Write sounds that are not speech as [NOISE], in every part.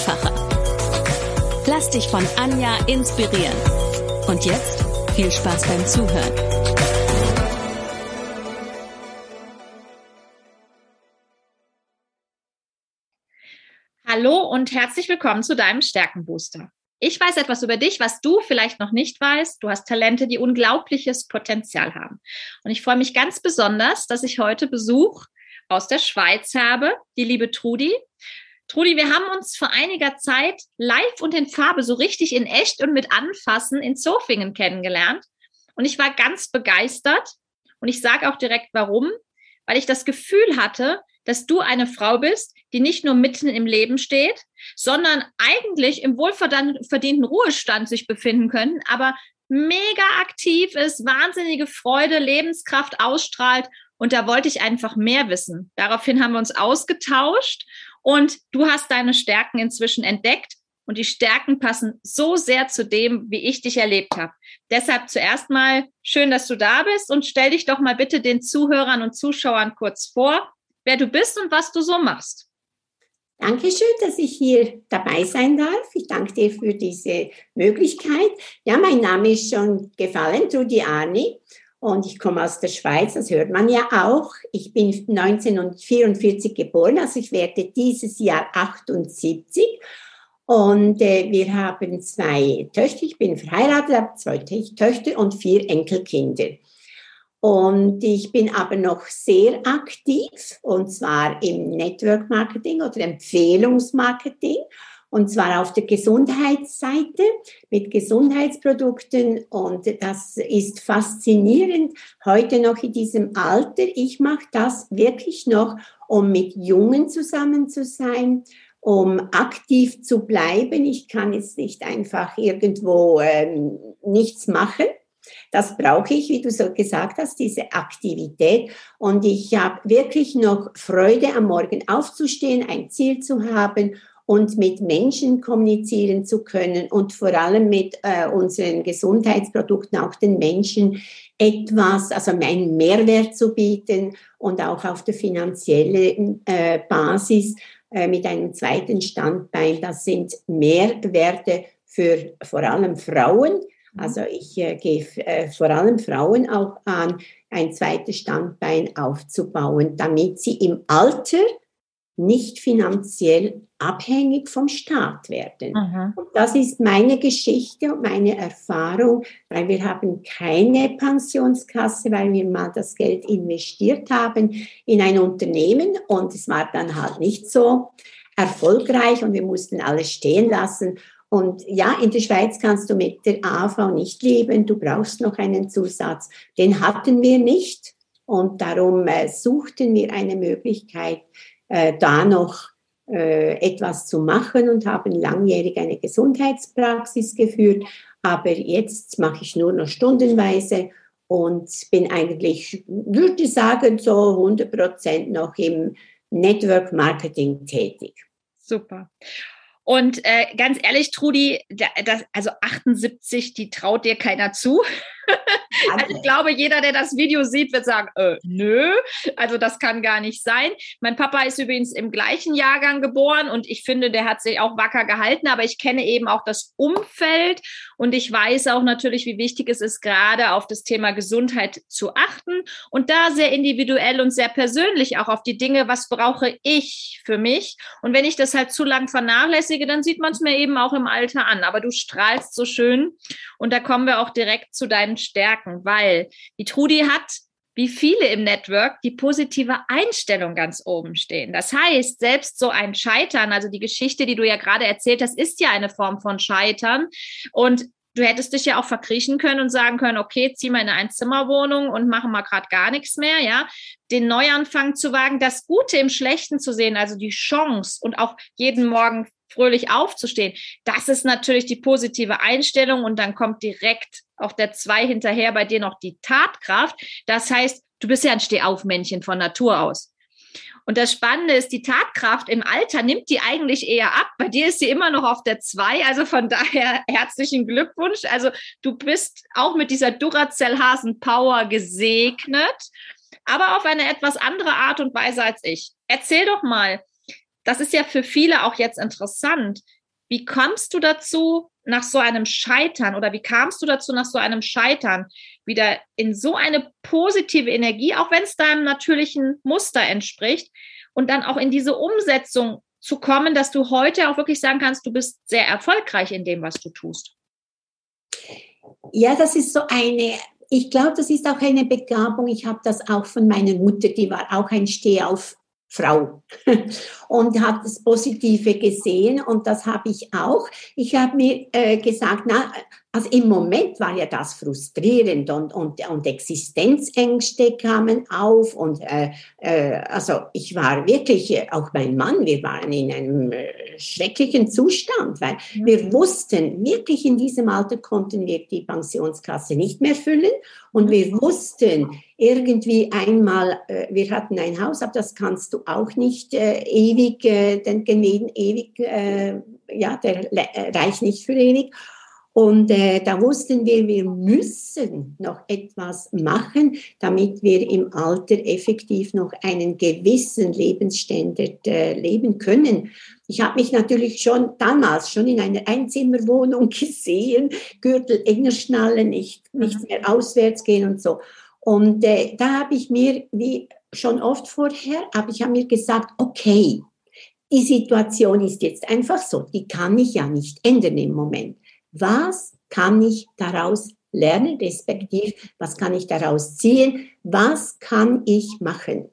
einfacher. Lass dich von Anja inspirieren. Und jetzt viel Spaß beim Zuhören. Hallo und herzlich willkommen zu deinem Stärkenbooster. Ich weiß etwas über dich, was du vielleicht noch nicht weißt. Du hast Talente, die unglaubliches Potenzial haben. Und ich freue mich ganz besonders, dass ich heute Besuch aus der Schweiz habe, die liebe Trudi. Trudi, wir haben uns vor einiger Zeit live und in Farbe so richtig in echt und mit Anfassen in Zofingen kennengelernt. Und ich war ganz begeistert. Und ich sage auch direkt warum, weil ich das Gefühl hatte, dass du eine Frau bist, die nicht nur mitten im Leben steht, sondern eigentlich im wohlverdienten Ruhestand sich befinden können, aber mega aktiv ist, wahnsinnige Freude, Lebenskraft ausstrahlt und da wollte ich einfach mehr wissen. Daraufhin haben wir uns ausgetauscht und du hast deine Stärken inzwischen entdeckt und die Stärken passen so sehr zu dem, wie ich dich erlebt habe. Deshalb zuerst mal schön, dass du da bist und stell dich doch mal bitte den Zuhörern und Zuschauern kurz vor, wer du bist und was du so machst. Dankeschön, dass ich hier dabei sein darf. Ich danke dir für diese Möglichkeit. Ja, mein Name ist schon gefallen, Trudi Arni. Und ich komme aus der Schweiz, das hört man ja auch. Ich bin 1944 geboren, also ich werde dieses Jahr 78. Und äh, wir haben zwei Töchter, ich bin verheiratet, habe zwei Töchter und vier Enkelkinder. Und ich bin aber noch sehr aktiv, und zwar im Network Marketing oder Empfehlungsmarketing und zwar auf der Gesundheitsseite mit Gesundheitsprodukten und das ist faszinierend heute noch in diesem Alter. Ich mache das wirklich noch, um mit Jungen zusammen zu sein, um aktiv zu bleiben. Ich kann jetzt nicht einfach irgendwo ähm, nichts machen. Das brauche ich, wie du so gesagt hast, diese Aktivität. Und ich habe wirklich noch Freude, am Morgen aufzustehen, ein Ziel zu haben und mit Menschen kommunizieren zu können und vor allem mit äh, unseren Gesundheitsprodukten auch den Menschen etwas, also einen Mehrwert zu bieten und auch auf der finanziellen äh, Basis äh, mit einem zweiten Standbein. Das sind Mehrwerte für vor allem Frauen. Also ich äh, gehe äh, vor allem Frauen auch an, ein zweites Standbein aufzubauen, damit sie im Alter nicht finanziell abhängig vom Staat werden. Aha. Und das ist meine Geschichte und meine Erfahrung, weil wir haben keine Pensionskasse, weil wir mal das Geld investiert haben in ein Unternehmen und es war dann halt nicht so erfolgreich und wir mussten alles stehen lassen. Und ja, in der Schweiz kannst du mit der AV nicht leben, du brauchst noch einen Zusatz. Den hatten wir nicht und darum äh, suchten wir eine Möglichkeit, äh, da noch äh, etwas zu machen und haben langjährig eine Gesundheitspraxis geführt. Aber jetzt mache ich nur noch stundenweise und bin eigentlich, würde sagen, so 100 Prozent noch im Network Marketing tätig. Super. Und äh, ganz ehrlich, Trudi, das, also 78, die traut dir keiner zu. [LAUGHS] also ich glaube, jeder, der das Video sieht, wird sagen, äh, nö, also das kann gar nicht sein. Mein Papa ist übrigens im gleichen Jahrgang geboren und ich finde, der hat sich auch wacker gehalten, aber ich kenne eben auch das Umfeld und ich weiß auch natürlich, wie wichtig es ist, gerade auf das Thema Gesundheit zu achten und da sehr individuell und sehr persönlich auch auf die Dinge, was brauche ich für mich. Und wenn ich das halt zu lang vernachlässige, dann sieht man es mir eben auch im Alter an. Aber du strahlst so schön und da kommen wir auch direkt zu Stärken, weil die Trudi hat wie viele im Network die positive Einstellung ganz oben stehen. Das heißt, selbst so ein Scheitern, also die Geschichte, die du ja gerade erzählt hast, ist ja eine Form von Scheitern. Und du hättest dich ja auch verkriechen können und sagen können, okay, zieh mal in eine Einzimmerwohnung und mache mal gerade gar nichts mehr, ja. Den Neuanfang zu wagen, das Gute im Schlechten zu sehen, also die Chance und auch jeden Morgen fröhlich aufzustehen. Das ist natürlich die positive Einstellung und dann kommt direkt auch der zwei hinterher bei dir noch die Tatkraft. Das heißt, du bist ja ein Stehaufmännchen von Natur aus. Und das Spannende ist, die Tatkraft im Alter nimmt die eigentlich eher ab. Bei dir ist sie immer noch auf der zwei. Also von daher herzlichen Glückwunsch. Also du bist auch mit dieser Duracell-Hasen-Power gesegnet, aber auf eine etwas andere Art und Weise als ich. Erzähl doch mal, das ist ja für viele auch jetzt interessant. Wie kommst du dazu, nach so einem Scheitern oder wie kamst du dazu, nach so einem Scheitern wieder in so eine positive Energie, auch wenn es deinem natürlichen Muster entspricht, und dann auch in diese Umsetzung zu kommen, dass du heute auch wirklich sagen kannst, du bist sehr erfolgreich in dem, was du tust? Ja, das ist so eine, ich glaube, das ist auch eine Begabung. Ich habe das auch von meiner Mutter, die war auch ein Stehauf Frau [LAUGHS] und hat das Positive gesehen und das habe ich auch. Ich habe mir äh, gesagt, na, also im Moment war ja das frustrierend und, und, und Existenzängste kamen auf und äh, äh, also ich war wirklich, äh, auch mein Mann, wir waren in einem äh, schrecklichen Zustand, weil mhm. wir wussten, wirklich in diesem Alter konnten wir die Pensionskasse nicht mehr füllen und wir wussten irgendwie einmal, äh, wir hatten ein Haus, aber das kannst du auch nicht äh, ewig, äh, den Geneden ewig, äh, ja, der reicht nicht für ewig. Und äh, da wussten wir, wir müssen noch etwas machen, damit wir im Alter effektiv noch einen gewissen Lebensstandard äh, leben können. Ich habe mich natürlich schon damals schon in einer Einzimmerwohnung [LAUGHS] gesehen, Gürtel enger schnallen, nicht, nicht mhm. mehr auswärts gehen und so. Und äh, da habe ich mir, wie schon oft vorher, habe ich mir gesagt, okay, die Situation ist jetzt einfach so, die kann ich ja nicht ändern im Moment was kann ich daraus lernen, respektive was kann ich daraus ziehen, was kann ich machen.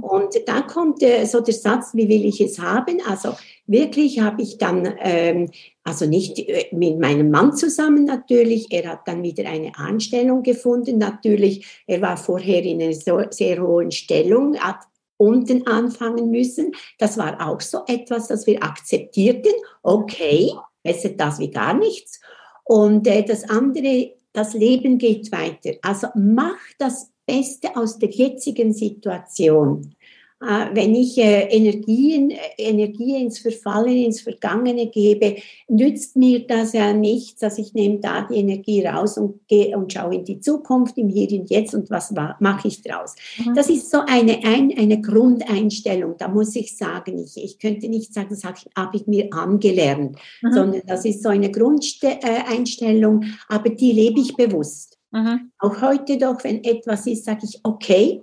Und da kommt äh, so der Satz, wie will ich es haben? Also wirklich habe ich dann, ähm, also nicht äh, mit meinem Mann zusammen natürlich, er hat dann wieder eine Anstellung gefunden natürlich, er war vorher in einer so, sehr hohen Stellung, hat unten anfangen müssen. Das war auch so etwas, das wir akzeptierten. Okay, besser das wie gar nichts. Und äh, das andere, das Leben geht weiter. Also mach das Beste aus der jetzigen Situation. Äh, wenn ich äh, Energien, äh, Energie ins Verfallen, ins Vergangene gebe, nützt mir das ja nichts, dass ich nehme da die Energie raus und gehe und schaue in die Zukunft, im Hier und Jetzt und was mache ich draus. Mhm. Das ist so eine, ein, eine Grundeinstellung. Da muss ich sagen, ich, ich könnte nicht sagen, das habe ich mir angelernt, mhm. sondern das ist so eine Grundeinstellung, aber die lebe ich bewusst. Mhm. Auch heute doch, wenn etwas ist, sage ich, okay,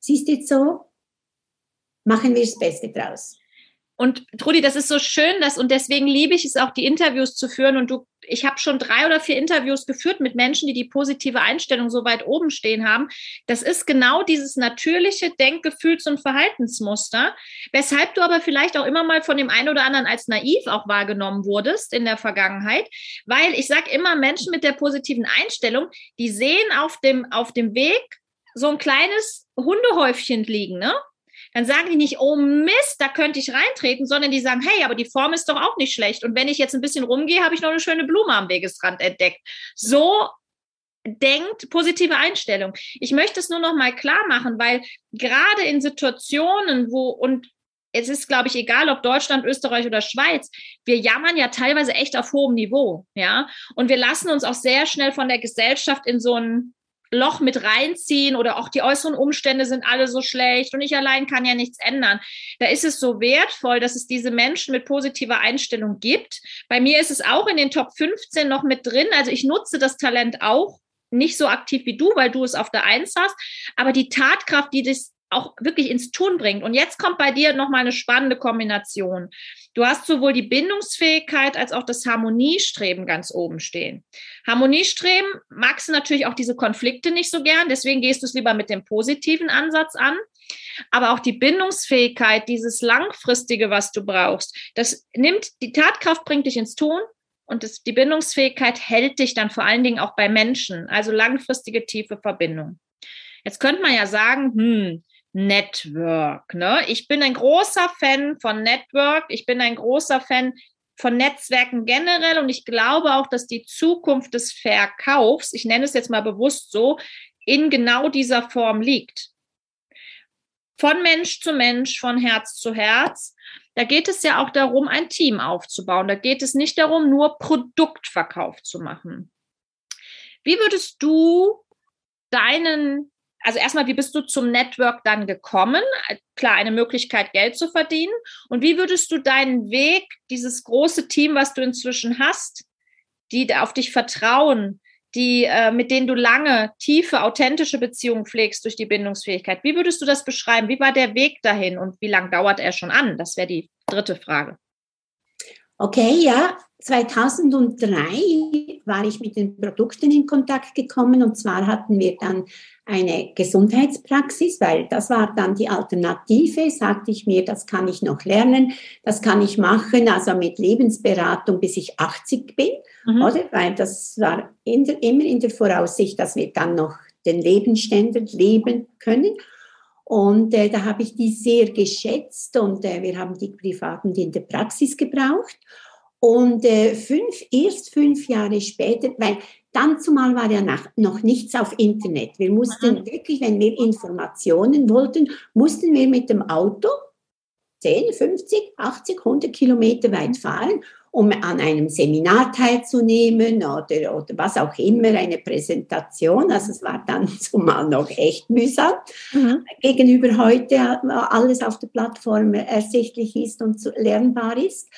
siehst du jetzt so, machen wir das Beste draus. Und Trudi, das ist so schön, dass, und deswegen liebe ich es auch, die Interviews zu führen. Und du, ich habe schon drei oder vier Interviews geführt mit Menschen, die die positive Einstellung so weit oben stehen haben. Das ist genau dieses natürliche Denkgefühls- und Verhaltensmuster, weshalb du aber vielleicht auch immer mal von dem einen oder anderen als naiv auch wahrgenommen wurdest in der Vergangenheit. Weil ich sage immer, Menschen mit der positiven Einstellung, die sehen auf dem, auf dem Weg so ein kleines Hundehäufchen liegen, ne? Dann sagen die nicht, oh Mist, da könnte ich reintreten, sondern die sagen, hey, aber die Form ist doch auch nicht schlecht. Und wenn ich jetzt ein bisschen rumgehe, habe ich noch eine schöne Blume am Wegesrand entdeckt. So denkt positive Einstellung. Ich möchte es nur noch mal klar machen, weil gerade in Situationen, wo und es ist, glaube ich, egal, ob Deutschland, Österreich oder Schweiz, wir jammern ja teilweise echt auf hohem Niveau, ja. Und wir lassen uns auch sehr schnell von der Gesellschaft in so ein Loch mit reinziehen oder auch die äußeren Umstände sind alle so schlecht und ich allein kann ja nichts ändern. Da ist es so wertvoll, dass es diese Menschen mit positiver Einstellung gibt. Bei mir ist es auch in den Top 15 noch mit drin. Also ich nutze das Talent auch nicht so aktiv wie du, weil du es auf der Eins hast, aber die Tatkraft, die das auch wirklich ins Tun bringt. Und jetzt kommt bei dir nochmal eine spannende Kombination. Du hast sowohl die Bindungsfähigkeit als auch das Harmoniestreben ganz oben stehen. Harmoniestreben magst du natürlich auch diese Konflikte nicht so gern, deswegen gehst du es lieber mit dem positiven Ansatz an. Aber auch die Bindungsfähigkeit, dieses langfristige, was du brauchst, das nimmt, die Tatkraft bringt dich ins Tun, und das, die Bindungsfähigkeit hält dich dann vor allen Dingen auch bei Menschen, also langfristige tiefe Verbindung. Jetzt könnte man ja sagen, hm, Network. Ne? Ich bin ein großer Fan von Network. Ich bin ein großer Fan von Netzwerken generell und ich glaube auch, dass die Zukunft des Verkaufs, ich nenne es jetzt mal bewusst so, in genau dieser Form liegt. Von Mensch zu Mensch, von Herz zu Herz. Da geht es ja auch darum, ein Team aufzubauen. Da geht es nicht darum, nur Produktverkauf zu machen. Wie würdest du deinen also erstmal, wie bist du zum Network dann gekommen? Klar, eine Möglichkeit, Geld zu verdienen. Und wie würdest du deinen Weg, dieses große Team, was du inzwischen hast, die auf dich vertrauen, die, äh, mit denen du lange, tiefe, authentische Beziehungen pflegst durch die Bindungsfähigkeit. Wie würdest du das beschreiben? Wie war der Weg dahin und wie lange dauert er schon an? Das wäre die dritte Frage. Okay, ja, 2003 war ich mit den Produkten in Kontakt gekommen und zwar hatten wir dann eine Gesundheitspraxis, weil das war dann die Alternative, sagte ich mir, das kann ich noch lernen, das kann ich machen, also mit Lebensberatung bis ich 80 bin, mhm. oder? Weil das war in der, immer in der Voraussicht, dass wir dann noch den Lebensstandard leben können. Und äh, da habe ich die sehr geschätzt und äh, wir haben die privaten in der Praxis gebraucht. Und äh, fünf, erst fünf Jahre später, weil dann zumal war ja nach, noch nichts auf Internet. Wir mussten mhm. wirklich, wenn wir Informationen wollten, mussten wir mit dem Auto 10, 50, 80, 100 Kilometer weit fahren, um an einem Seminar teilzunehmen oder, oder was auch immer, eine Präsentation. Also es war dann [LAUGHS] zumal noch echt mühsam. Mhm. Gegenüber heute alles auf der Plattform ersichtlich ist und lernbar ist.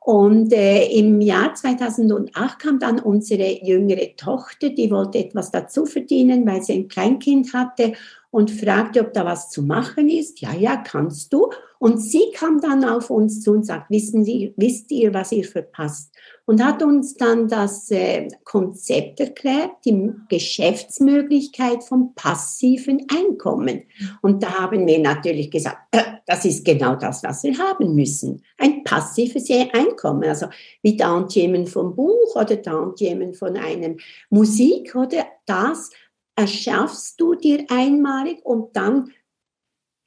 Und äh, im Jahr 2008 kam dann unsere jüngere Tochter, die wollte etwas dazu verdienen, weil sie ein Kleinkind hatte und fragte, ob da was zu machen ist. Ja, ja, kannst du. Und sie kam dann auf uns zu und sagt, wissen Sie, wisst ihr, was ihr verpasst? Und hat uns dann das äh, Konzept erklärt, die Geschäftsmöglichkeit vom passiven Einkommen. Und da haben wir natürlich gesagt, äh, das ist genau das, was wir haben müssen. Ein passives Einkommen, also wie Tantiemen vom Buch oder Tantiemen von einem Musik oder das erschaffst du dir einmalig und dann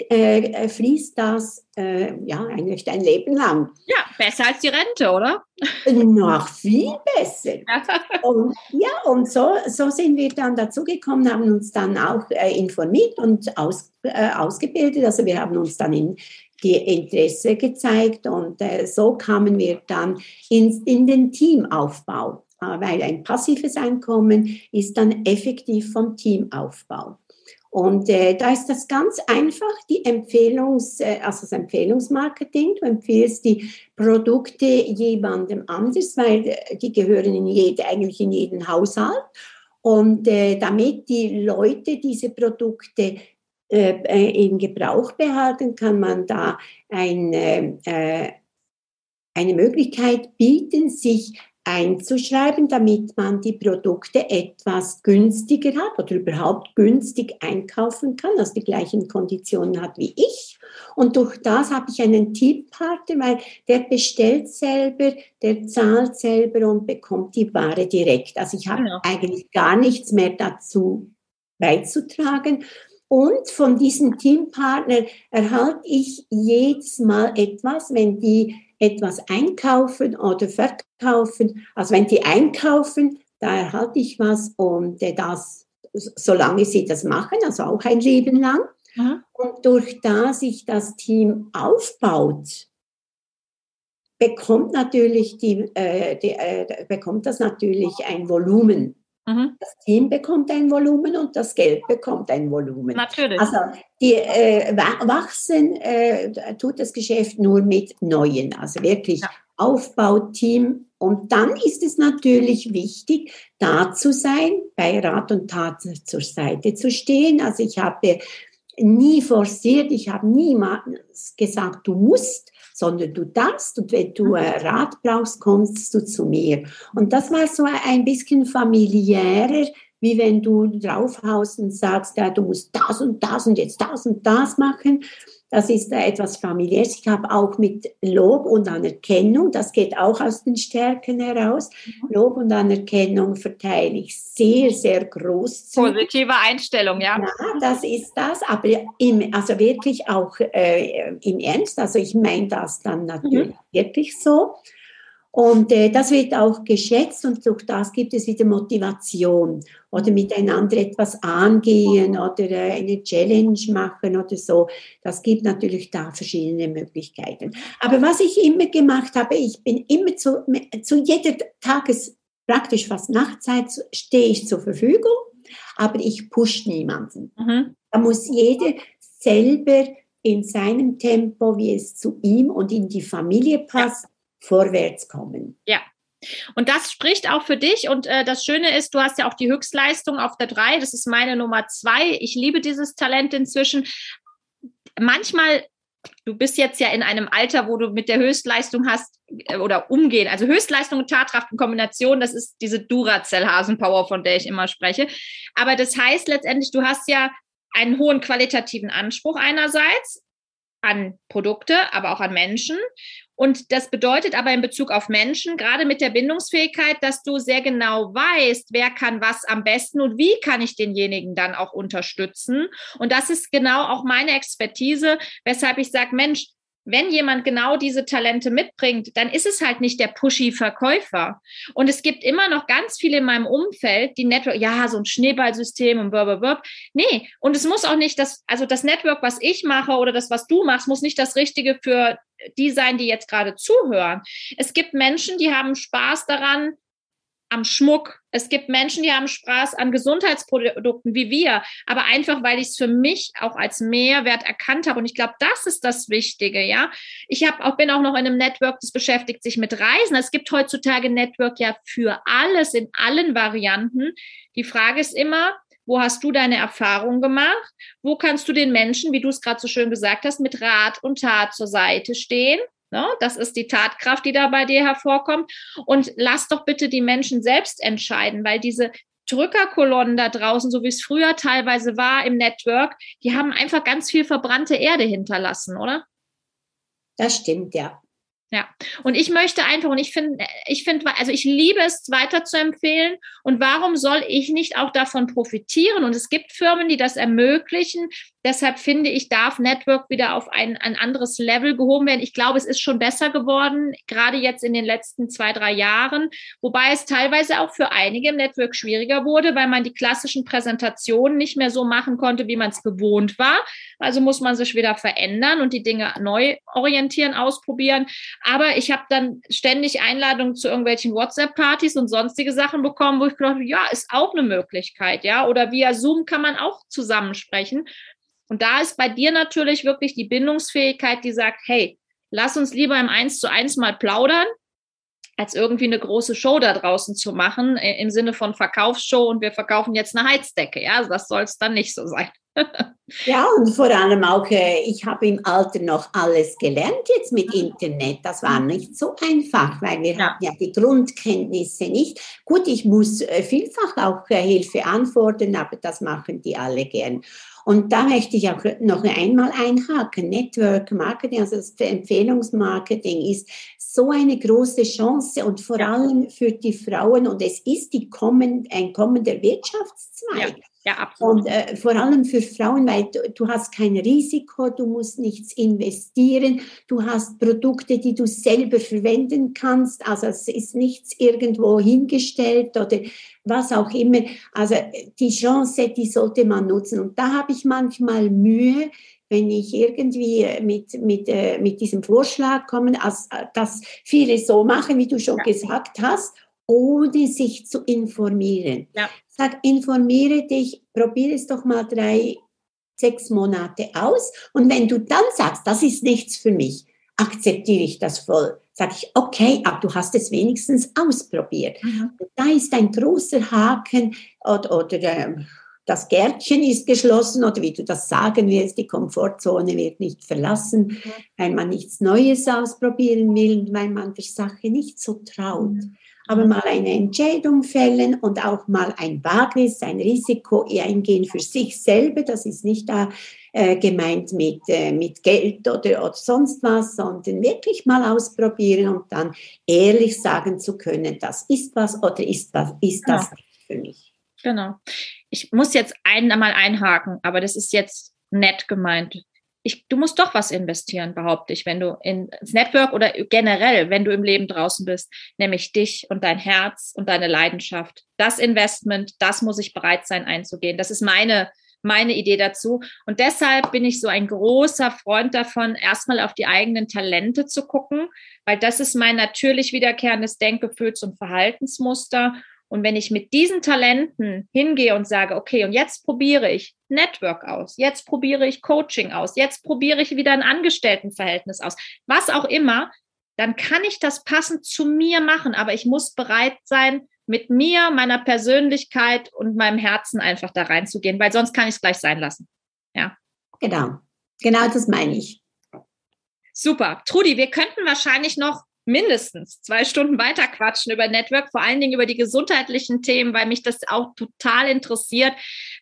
äh, äh, fließt das äh, ja eigentlich dein Leben lang. Ja, besser als die Rente, oder? Noch viel besser. [LAUGHS] und, ja, und so, so sind wir dann dazugekommen, haben uns dann auch äh, informiert und aus, äh, ausgebildet. Also wir haben uns dann in die Interesse gezeigt und äh, so kamen wir dann in, in den Teamaufbau, weil ein passives Einkommen ist dann effektiv vom Teamaufbau. Und äh, da ist das ganz einfach, die Empfehlungs, äh, also das Empfehlungsmarketing. Du empfiehlst die Produkte jemandem anders, weil äh, die gehören in jede, eigentlich in jeden Haushalt. Und äh, damit die Leute diese Produkte äh, in Gebrauch behalten, kann man da ein, eine Möglichkeit bieten, sich einzuschreiben, damit man die Produkte etwas günstiger hat oder überhaupt günstig einkaufen kann, also die gleichen Konditionen hat wie ich. Und durch das habe ich einen Teampartner, weil der bestellt selber, der zahlt selber und bekommt die Ware direkt. Also ich habe genau. eigentlich gar nichts mehr dazu beizutragen. Und von diesem Teampartner erhalte ich jedes Mal etwas, wenn die etwas einkaufen oder verkaufen. Also wenn die einkaufen, da erhalte ich was und äh, das, solange sie das machen, also auch ein Leben lang. Mhm. Und durch das sich das Team aufbaut, bekommt natürlich die, äh, die äh, bekommt das natürlich ein Volumen. Mhm. Das Team bekommt ein Volumen und das Geld bekommt ein Volumen. Natürlich. Also die äh, wachsen äh, tut das Geschäft nur mit Neuen, also wirklich ja. Aufbau, Team. Und dann ist es natürlich wichtig, da zu sein, bei Rat und Tat zur Seite zu stehen. Also ich habe nie forciert, ich habe niemals gesagt, du musst, sondern du darfst und wenn du äh, Rat brauchst, kommst du zu mir. Und das war so ein bisschen familiärer, wie wenn du draufhaust und sagst, ja, du musst das und das und jetzt das und das machen. Das ist etwas familiäres. Ich habe auch mit Lob und Anerkennung, das geht auch aus den Stärken heraus. Mhm. Lob und Anerkennung verteile ich sehr, sehr groß. Positive Einstellung, ja. Ja, das ist das, aber im, also wirklich auch äh, im Ernst. Also ich meine das dann natürlich mhm. wirklich so. Und äh, das wird auch geschätzt und durch das gibt es wieder Motivation oder miteinander etwas angehen oder äh, eine Challenge machen oder so. Das gibt natürlich da verschiedene Möglichkeiten. Aber was ich immer gemacht habe, ich bin immer zu, zu jeder Tages, praktisch fast Nachtzeit, stehe ich zur Verfügung, aber ich push niemanden. Mhm. Da muss jeder selber in seinem Tempo, wie es zu ihm und in die Familie passt, vorwärts kommen. Ja. Und das spricht auch für dich. Und äh, das Schöne ist, du hast ja auch die Höchstleistung auf der 3. Das ist meine Nummer 2. Ich liebe dieses Talent inzwischen. Manchmal, du bist jetzt ja in einem Alter, wo du mit der Höchstleistung hast äh, oder umgehen. Also Höchstleistung und Tatkraft in Kombination, das ist diese Duracell-Hasenpower, von der ich immer spreche. Aber das heißt letztendlich, du hast ja einen hohen qualitativen Anspruch einerseits an Produkte, aber auch an Menschen. Und das bedeutet aber in Bezug auf Menschen, gerade mit der Bindungsfähigkeit, dass du sehr genau weißt, wer kann was am besten und wie kann ich denjenigen dann auch unterstützen. Und das ist genau auch meine Expertise, weshalb ich sage, Mensch, wenn jemand genau diese Talente mitbringt, dann ist es halt nicht der pushy Verkäufer. Und es gibt immer noch ganz viele in meinem Umfeld, die Network, ja, so ein Schneeballsystem und blablabla. Nee, und es muss auch nicht das, also das Network, was ich mache oder das, was du machst, muss nicht das Richtige für die sein, die jetzt gerade zuhören. Es gibt Menschen, die haben Spaß daran, am Schmuck. Es gibt Menschen, die haben Spaß an Gesundheitsprodukten wie wir, aber einfach, weil ich es für mich auch als Mehrwert erkannt habe. Und ich glaube, das ist das Wichtige, ja. Ich habe auch, bin auch noch in einem Network, das beschäftigt sich mit Reisen. Es gibt heutzutage Network ja für alles in allen Varianten. Die Frage ist immer, wo hast du deine Erfahrung gemacht? Wo kannst du den Menschen, wie du es gerade so schön gesagt hast, mit Rat und Tat zur Seite stehen? Ne? Das ist die Tatkraft, die da bei dir hervorkommt. Und lass doch bitte die Menschen selbst entscheiden, weil diese Drückerkolonnen da draußen, so wie es früher teilweise war im Network, die haben einfach ganz viel verbrannte Erde hinterlassen, oder? Das stimmt, ja. Ja, und ich möchte einfach, und ich finde, ich finde, also ich liebe es weiter zu empfehlen. Und warum soll ich nicht auch davon profitieren? Und es gibt Firmen, die das ermöglichen, Deshalb finde ich, darf Network wieder auf ein, ein anderes Level gehoben werden. Ich glaube, es ist schon besser geworden, gerade jetzt in den letzten zwei, drei Jahren, wobei es teilweise auch für einige im Network schwieriger wurde, weil man die klassischen Präsentationen nicht mehr so machen konnte, wie man es gewohnt war. Also muss man sich wieder verändern und die Dinge neu orientieren, ausprobieren. Aber ich habe dann ständig Einladungen zu irgendwelchen WhatsApp-Partys und sonstige Sachen bekommen, wo ich glaube, ja, ist auch eine Möglichkeit, ja. Oder via Zoom kann man auch zusammensprechen. Und da ist bei dir natürlich wirklich die Bindungsfähigkeit, die sagt, hey, lass uns lieber im Eins zu eins mal plaudern, als irgendwie eine große Show da draußen zu machen, äh, im Sinne von Verkaufsshow und wir verkaufen jetzt eine Heizdecke. Ja, das soll es dann nicht so sein. [LAUGHS] ja, und vor allem auch, äh, ich habe im Alter noch alles gelernt jetzt mit Internet. Das war nicht so einfach, weil wir ja. hatten ja die Grundkenntnisse nicht. Gut, ich muss äh, vielfach auch Hilfe anfordern, aber das machen die alle gern. Und da möchte ich auch noch einmal einhaken. Network Marketing, also das Empfehlungsmarketing ist so eine große Chance und vor allem für die Frauen und es ist die kommen, ein kommender Wirtschaftszweig. Ja. Ja, absolut. Und äh, vor allem für Frauen, weil du, du, hast kein Risiko, du musst nichts investieren, du hast Produkte, die du selber verwenden kannst. Also es ist nichts irgendwo hingestellt oder was auch immer. Also die Chance, die sollte man nutzen. Und da habe ich manchmal Mühe, wenn ich irgendwie mit, mit, äh, mit diesem Vorschlag komme, als, dass viele so machen, wie du schon ja. gesagt hast, ohne sich zu informieren. Ja. Sag, informiere dich, probiere es doch mal drei, sechs Monate aus. Und wenn du dann sagst, das ist nichts für mich, akzeptiere ich das voll. Sag ich, okay, aber du hast es wenigstens ausprobiert. Mhm. Da ist ein großer Haken oder, oder äh, das Gärtchen ist geschlossen oder wie du das sagen willst, die Komfortzone wird nicht verlassen, mhm. weil man nichts Neues ausprobieren will und weil man der Sache nicht so traut. Mhm aber mal eine Entscheidung fällen und auch mal ein Wagnis, ein Risiko eingehen für sich selber. Das ist nicht da äh, gemeint mit, äh, mit Geld oder, oder sonst was, sondern wirklich mal ausprobieren und dann ehrlich sagen zu können, das ist was oder ist, was, ist das ja. nicht für mich. Genau. Ich muss jetzt einmal einhaken, aber das ist jetzt nett gemeint. Ich, du musst doch was investieren, behaupte ich, wenn du ins Network oder generell, wenn du im Leben draußen bist, nämlich dich und dein Herz und deine Leidenschaft. Das Investment, das muss ich bereit sein einzugehen. Das ist meine, meine Idee dazu. Und deshalb bin ich so ein großer Freund davon, erstmal auf die eigenen Talente zu gucken, weil das ist mein natürlich wiederkehrendes Denkgefühls- und Verhaltensmuster. Und wenn ich mit diesen Talenten hingehe und sage, okay, und jetzt probiere ich Network aus, jetzt probiere ich Coaching aus, jetzt probiere ich wieder ein Angestelltenverhältnis aus, was auch immer, dann kann ich das passend zu mir machen. Aber ich muss bereit sein, mit mir, meiner Persönlichkeit und meinem Herzen einfach da reinzugehen, weil sonst kann ich es gleich sein lassen. Ja. Genau. Genau das meine ich. Super. Trudi, wir könnten wahrscheinlich noch mindestens zwei Stunden weiter quatschen über Network, vor allen Dingen über die gesundheitlichen Themen, weil mich das auch total interessiert.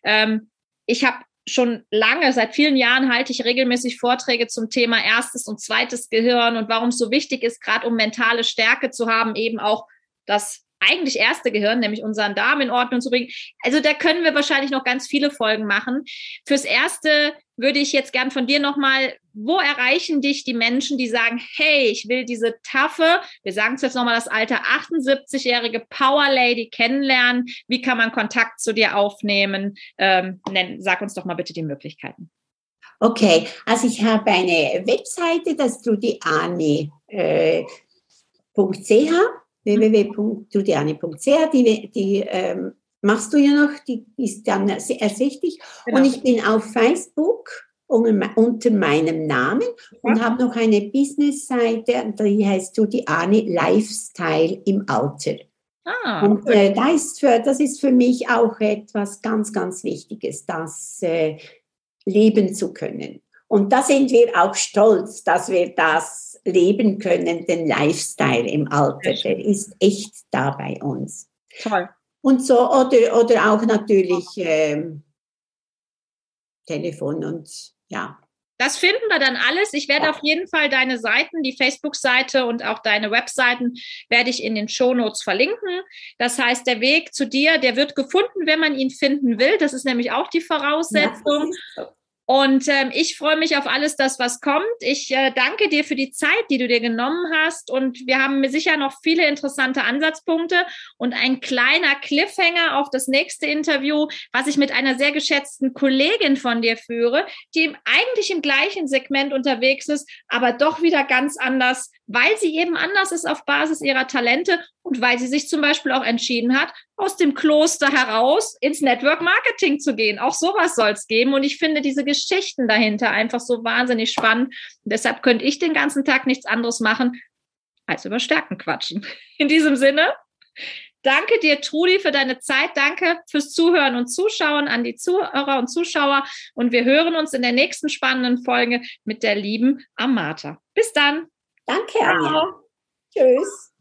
Ähm, ich habe schon lange, seit vielen Jahren halte ich regelmäßig Vorträge zum Thema erstes und zweites Gehirn und warum es so wichtig ist, gerade um mentale Stärke zu haben, eben auch das eigentlich erste Gehirn, nämlich unseren Darm in Ordnung zu bringen. Also da können wir wahrscheinlich noch ganz viele Folgen machen. Fürs erste würde ich jetzt gern von dir nochmal, wo erreichen dich die Menschen, die sagen, hey, ich will diese taffe, wir sagen es jetzt nochmal, das alte 78-jährige Power Lady kennenlernen. Wie kann man Kontakt zu dir aufnehmen? Ähm, nenn, sag uns doch mal bitte die Möglichkeiten. Okay, also ich habe eine Webseite, das ist trudiani.ch, äh, www.trudiani.ch, die, die ähm, machst du ja noch, die ist dann ersichtlich. Genau. Und ich bin auf Facebook unter meinem Namen und ja. habe noch eine Businessseite, die heißt Studiani Lifestyle im Alter. Ah, und äh, das, ist für, das ist für mich auch etwas ganz, ganz Wichtiges, das äh, leben zu können. Und da sind wir auch stolz, dass wir das leben können, den Lifestyle im Alter. Der ist echt da bei uns. Toll. Und so, oder, oder auch natürlich ähm, Telefon und ja. Das finden wir dann alles. Ich werde ja. auf jeden Fall deine Seiten, die Facebook-Seite und auch deine Webseiten werde ich in den Shownotes verlinken. Das heißt, der Weg zu dir, der wird gefunden, wenn man ihn finden will. Das ist nämlich auch die Voraussetzung. Ja, und ähm, ich freue mich auf alles das, was kommt. Ich äh, danke dir für die Zeit, die du dir genommen hast. Und wir haben mir sicher noch viele interessante Ansatzpunkte und ein kleiner Cliffhanger auf das nächste Interview, was ich mit einer sehr geschätzten Kollegin von dir führe, die eigentlich im gleichen Segment unterwegs ist, aber doch wieder ganz anders, weil sie eben anders ist auf Basis ihrer Talente und weil sie sich zum Beispiel auch entschieden hat, aus dem Kloster heraus ins Network Marketing zu gehen. Auch sowas soll es geben. Und ich finde diese Geschichten dahinter einfach so wahnsinnig spannend. Und deshalb könnte ich den ganzen Tag nichts anderes machen, als über Stärken quatschen. In diesem Sinne, danke dir, Trudi, für deine Zeit. Danke fürs Zuhören und Zuschauen an die Zuhörer und Zuschauer. Und wir hören uns in der nächsten spannenden Folge mit der lieben Amata. Bis dann. Danke, Anja. Tschüss.